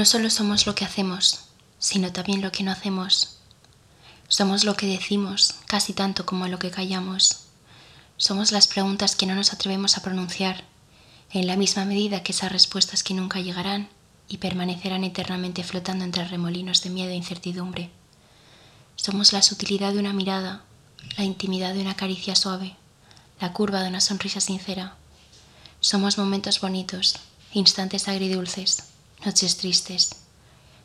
No solo somos lo que hacemos, sino también lo que no hacemos. Somos lo que decimos, casi tanto como lo que callamos. Somos las preguntas que no nos atrevemos a pronunciar, en la misma medida que esas respuestas que nunca llegarán y permanecerán eternamente flotando entre remolinos de miedo e incertidumbre. Somos la sutilidad de una mirada, la intimidad de una caricia suave, la curva de una sonrisa sincera. Somos momentos bonitos, instantes agridulces, noches tristes.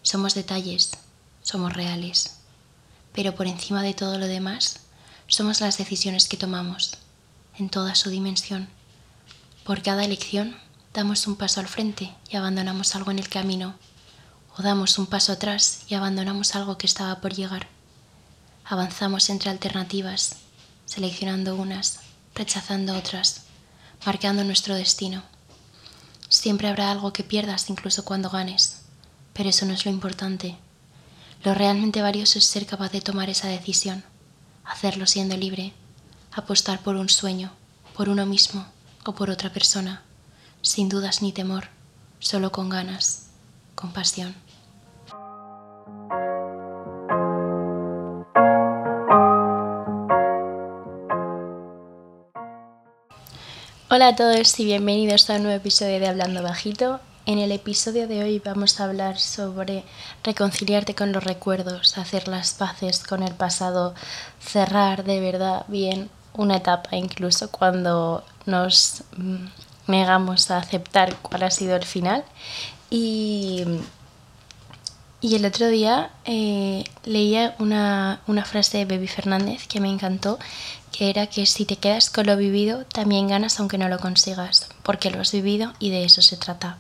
Somos detalles, somos reales. Pero por encima de todo lo demás, somos las decisiones que tomamos, en toda su dimensión. Por cada elección damos un paso al frente y abandonamos algo en el camino, o damos un paso atrás y abandonamos algo que estaba por llegar. Avanzamos entre alternativas, seleccionando unas, rechazando otras, marcando nuestro destino. Siempre habrá algo que pierdas incluso cuando ganes, pero eso no es lo importante. Lo realmente valioso es ser capaz de tomar esa decisión, hacerlo siendo libre, apostar por un sueño, por uno mismo o por otra persona sin dudas ni temor, solo con ganas, con pasión. Hola a todos y bienvenidos a un nuevo episodio de Hablando Bajito. En el episodio de hoy vamos a hablar sobre reconciliarte con los recuerdos, hacer las paces con el pasado, cerrar de verdad bien una etapa incluso cuando nos mm, negamos a aceptar cuál ha sido el final. Y, y el otro día eh, leía una, una frase de Baby Fernández que me encantó, que era que si te quedas con lo vivido, también ganas aunque no lo consigas, porque lo has vivido y de eso se trata.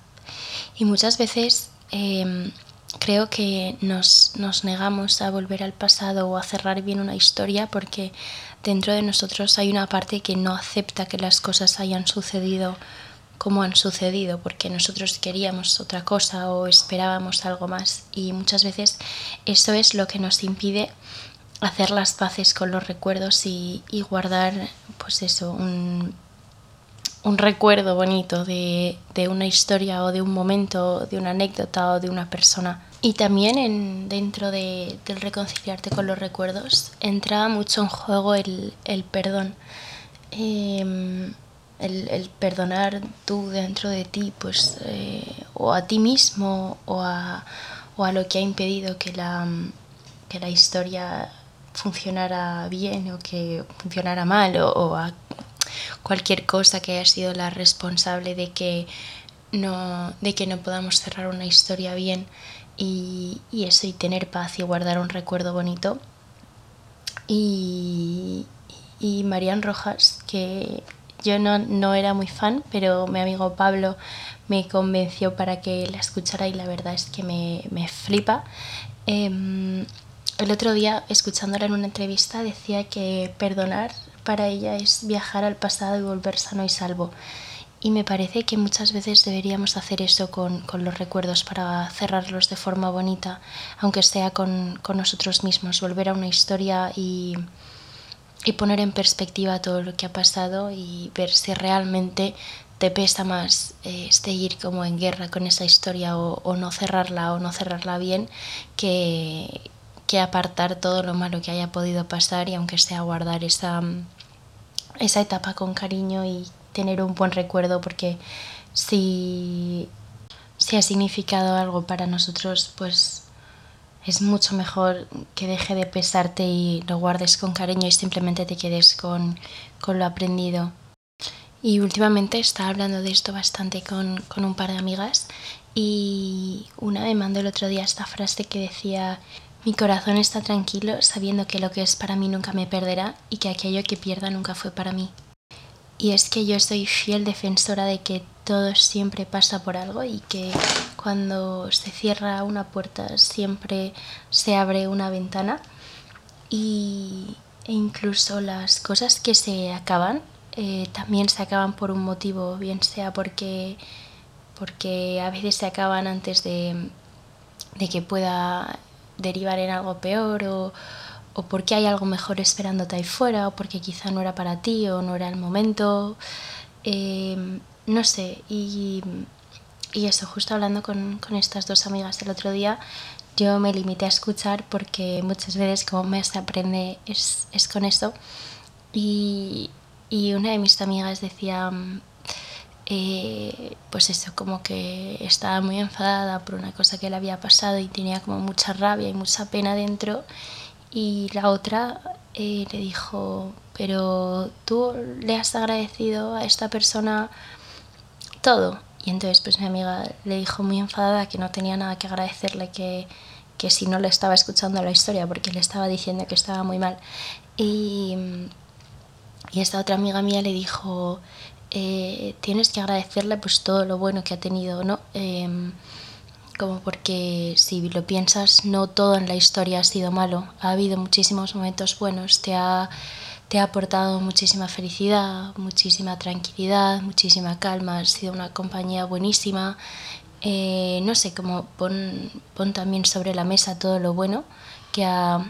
Y muchas veces em, creo que nos, nos, negamos a volver al pasado o a cerrar bien una historia porque dentro de nosotros hay una parte que no acepta que las cosas hayan sucedido como han sucedido, porque nosotros queríamos otra cosa o esperábamos algo más y muchas veces eso es lo que nos impide hacer las paces con los recuerdos y, guardar pues eso, un, un recuerdo bonito de, de, una historia o de un momento, de una anécdota o de una persona. Y también en, dentro de, del reconciliarte con los recuerdos entra mucho en juego el, el perdón. Em, el, perdonar tú dentro de ti, pues, eh, o a ti mismo o a, o a, lo que ha impedido que la, que la historia funcionara bien o que funcionara mal o, a cualquier cosa que haya sido la responsable de que no, de que no podamos cerrar una historia bien y, eso y tener paz y guardar un recuerdo bonito. Y, y Marian Rojas, que yo no, no, era muy fan, pero mi amigo Pablo me convenció para que la escuchara y la verdad es que me, me flipa. Em, el otro día, escuchándola en una entrevista, decía que perdonar para ella es viajar al pasado y volver sano y salvo. Y me parece que muchas veces deberíamos hacer eso con, con los recuerdos para cerrarlos de forma bonita, aunque sea con, con nosotros mismos, volver a una historia y, y poner en perspectiva todo lo que ha pasado y ver si realmente te pesa más eh, seguir como en guerra con esa historia o, no cerrarla o no cerrarla bien que, que, apartar todo lo malo que haya podido pasar y aunque sea guardar esa, esa etapa con cariño y tener un buen recuerdo porque si, si ha significado algo para nosotros pues es mucho mejor que deje de pesarte y lo guardes con cariño y simplemente te quedes con, con lo aprendido. Y últimamente estaba hablando de esto bastante con, con un par de amigas y una me mandó el otro día esta frase que decía mi corazón está tranquilo sabiendo que lo que es para mí nunca me perderá y que aquello que pierda nunca fue para mí. Y es que yo soy fiel defensora de que todo siempre pasa por algo y que cuando se cierra una puerta siempre se abre una ventana y, e incluso las cosas que se acaban eh, también se acaban por un motivo, bien sea porque, porque a veces se acaban antes de, de que pueda derivar en algo peor o, o porque hay algo mejor esperándote ahí fuera, o porque quizá no era para ti o no era el momento, eh, no sé, y, y eso, justo hablando con, con estas dos amigas el otro día, yo me limité a escuchar porque muchas veces como me se aprende es, es con eso. Y, y, una de mis amigas decía, mm, eh, pues eso, como que estaba muy enfadada por una cosa que le había pasado y tenía como mucha rabia y mucha pena dentro. Y la otra eh, le dijo, pero tú le has agradecido a esta persona todo. Y entonces pues mi amiga le dijo muy enfadada que no tenía nada que agradecerle, que, que si no le estaba escuchando la historia porque le estaba diciendo que estaba muy mal. Y, y esta otra amiga mía le dijo, eh, tienes que agradecerle pues todo lo bueno que ha tenido, ¿no? Eh, como porque si lo piensas, no todo en la historia ha sido malo, ha habido muchísimos momentos buenos, te ha te ha aportado muchísima felicidad, muchísima tranquilidad, muchísima calma, has sido una compañía buenísima. Eh, no sé, como pon, pon, también sobre la mesa todo lo bueno que ha,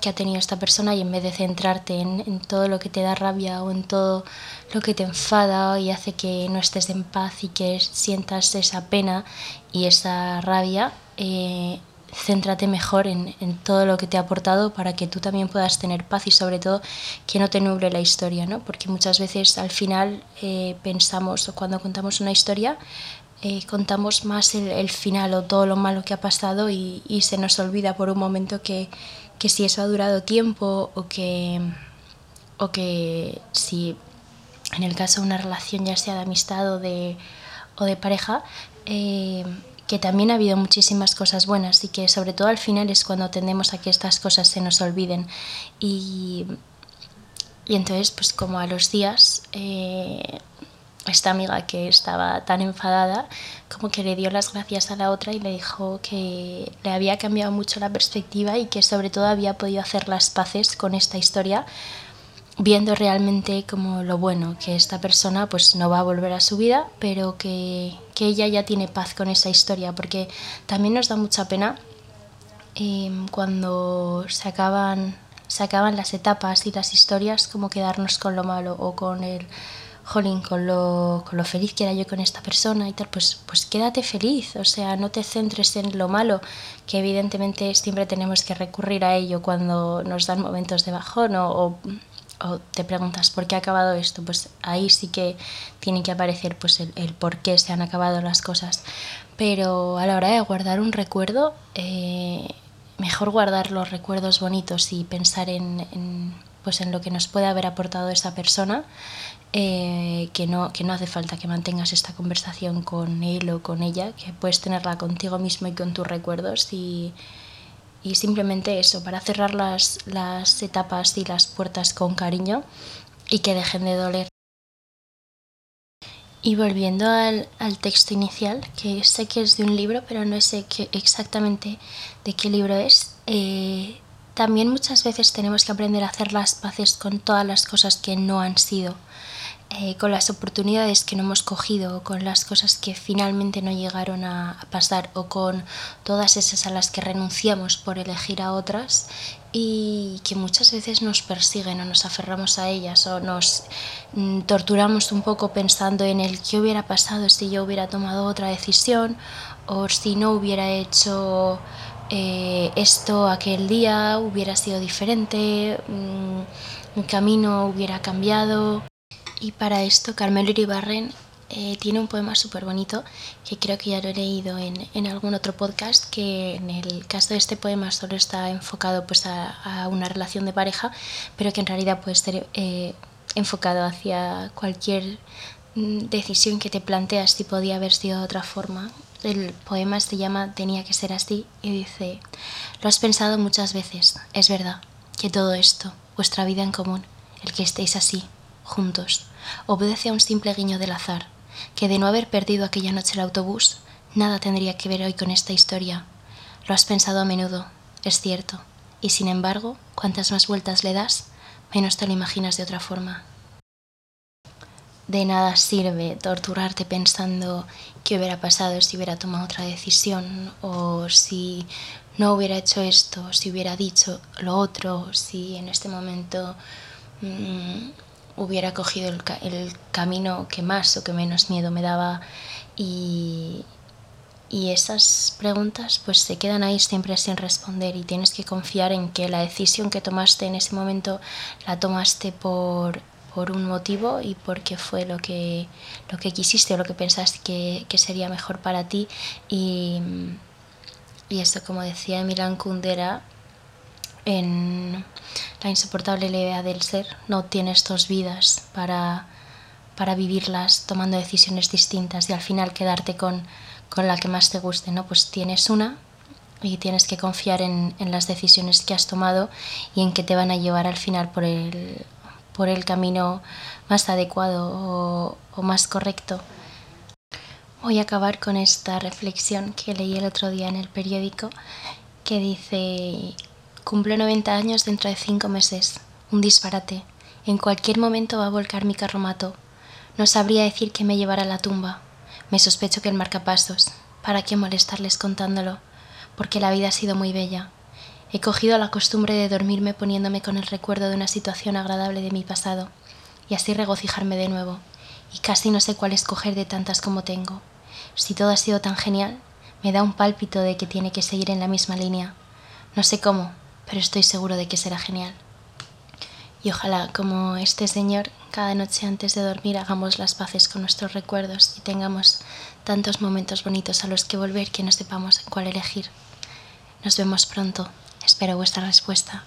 que ha tenido esta persona y en vez de centrarte en, en, todo lo que te da rabia o en todo lo que te enfada y hace que no estés en paz y que sientas esa pena y esa rabia, eh, céntrate mejor en, en, todo lo que te ha aportado para que tú también puedas tener paz y sobre todo que no te nuble la historia, ¿no? Porque muchas veces al final eh, pensamos o cuando contamos una historia eh, contamos más el, el, final o todo lo malo que ha pasado y, y, se nos olvida por un momento que, que si eso ha durado tiempo o que, o que si en el caso de una relación ya sea de amistad o de, o de pareja, eh, que también ha habido muchísimas cosas buenas y que sobre todo al final es cuando tendemos a que estas cosas se nos olviden. Y, y entonces, pues como a los días, eh, esta amiga que estaba tan enfadada, como que le dio las gracias a la otra y le dijo que le había cambiado mucho la perspectiva y que sobre todo había podido hacer las paces con esta historia viendo realmente como lo bueno, que esta persona pues no va a volver a su vida, pero que, que ella ya tiene paz con esa historia, porque también nos da mucha pena eh, cuando se acaban, se acaban las etapas y las historias, como quedarnos con lo malo o con el jolín, con lo, con lo feliz que era yo con esta persona y tal, pues, pues quédate feliz, o sea, no te centres en lo malo, que evidentemente siempre tenemos que recurrir a ello cuando nos dan momentos de bajón o o te preguntas por qué ha acabado esto, pues ahí sí que tiene que aparecer pues el, el por qué se han acabado las cosas. Pero a la hora de guardar un recuerdo, eh, mejor guardar los recuerdos bonitos y pensar en, en, pues en lo que nos puede haber aportado esa persona, eh, que, no, que no hace falta que mantengas esta conversación con él o con ella, que puedes tenerla contigo mismo y con tus recuerdos y y simplemente eso, para cerrar las, las etapas y las puertas con cariño y que dejen de doler. Y volviendo al, al, texto inicial, que sé que es de un libro, pero no sé qué, exactamente de qué libro es, eh, también muchas veces tenemos que aprender a hacer las paces con todas las cosas que no han sido eh, con las oportunidades que no hemos cogido, con las cosas que finalmente no llegaron a, pasar o con todas esas a las que renunciamos por elegir a otras y que muchas veces nos persiguen o nos aferramos a ellas o nos mm, torturamos un poco pensando en el qué hubiera pasado si yo hubiera tomado otra decisión o si no hubiera hecho eh, esto aquel día, hubiera sido diferente, mi camino hubiera cambiado. Y para esto Carmelo Iribarren eh, tiene un poema súper bonito que creo que ya lo he leído en, en, algún otro podcast que en el caso de este poema solo está enfocado pues a, a una relación de pareja pero que en realidad puede ser eh, enfocado hacia cualquier mm, decisión que te planteas si podía haber sido de otra forma. El poema se llama Tenía que ser así y dice, lo has pensado muchas veces, es verdad, que todo esto, vuestra vida en común, el que estéis así, juntos, obedece a un simple guiño del azar, que de no haber perdido aquella noche el autobús, nada tendría que ver hoy con esta historia. Lo has pensado a menudo, es cierto, y sin embargo, cuantas más vueltas le das, menos te lo imaginas de otra forma. De nada sirve torturarte pensando qué hubiera pasado si hubiera tomado otra decisión o si no hubiera hecho esto, si hubiera dicho lo otro, si en este momento mmm, hubiera cogido el, camino que más o que menos miedo me daba y, y esas preguntas pues se quedan ahí siempre sin responder y tienes que confiar en que la decisión que tomaste en ese momento la tomaste por, por un motivo y porque fue lo que, lo que quisiste o lo que pensaste que, que sería mejor para ti. Y, y eso como decía Milan Kundera en la insoportable idea del ser no tienes dos vidas para, para vivirlas tomando decisiones distintas y al final quedarte con con la que más te guste, ¿no? Pues tienes una y tienes que confiar en, en, las decisiones que has tomado y en que te van a llevar al final por el, por el camino más adecuado o más correcto. Voy a acabar con esta reflexión que leí el otro día en el periódico que dice, cumplo 90 años dentro de 5 meses, un disparate, en cualquier momento va a volcar mi carromato, no sabría decir que me llevará a la tumba, me sospecho que el marcapasos. ¿Para qué molestarles contándolo? Porque la vida ha sido muy bella. He cogido la costumbre de dormirme poniéndome con el recuerdo de una situación agradable de mi pasado, y así regocijarme de nuevo, y casi no sé cuál escoger de tantas como tengo. Si todo ha sido tan genial, me da un pálpito de que tiene que seguir en la misma línea. No sé cómo, pero estoy seguro de que será genial. Y ojalá, como este señor, cada noche antes de dormir hagamos las paces con nuestros recuerdos y tengamos tantos momentos bonitos a los que volver que no sepamos cuál elegir. Nos vemos pronto. Espero vuestra respuesta.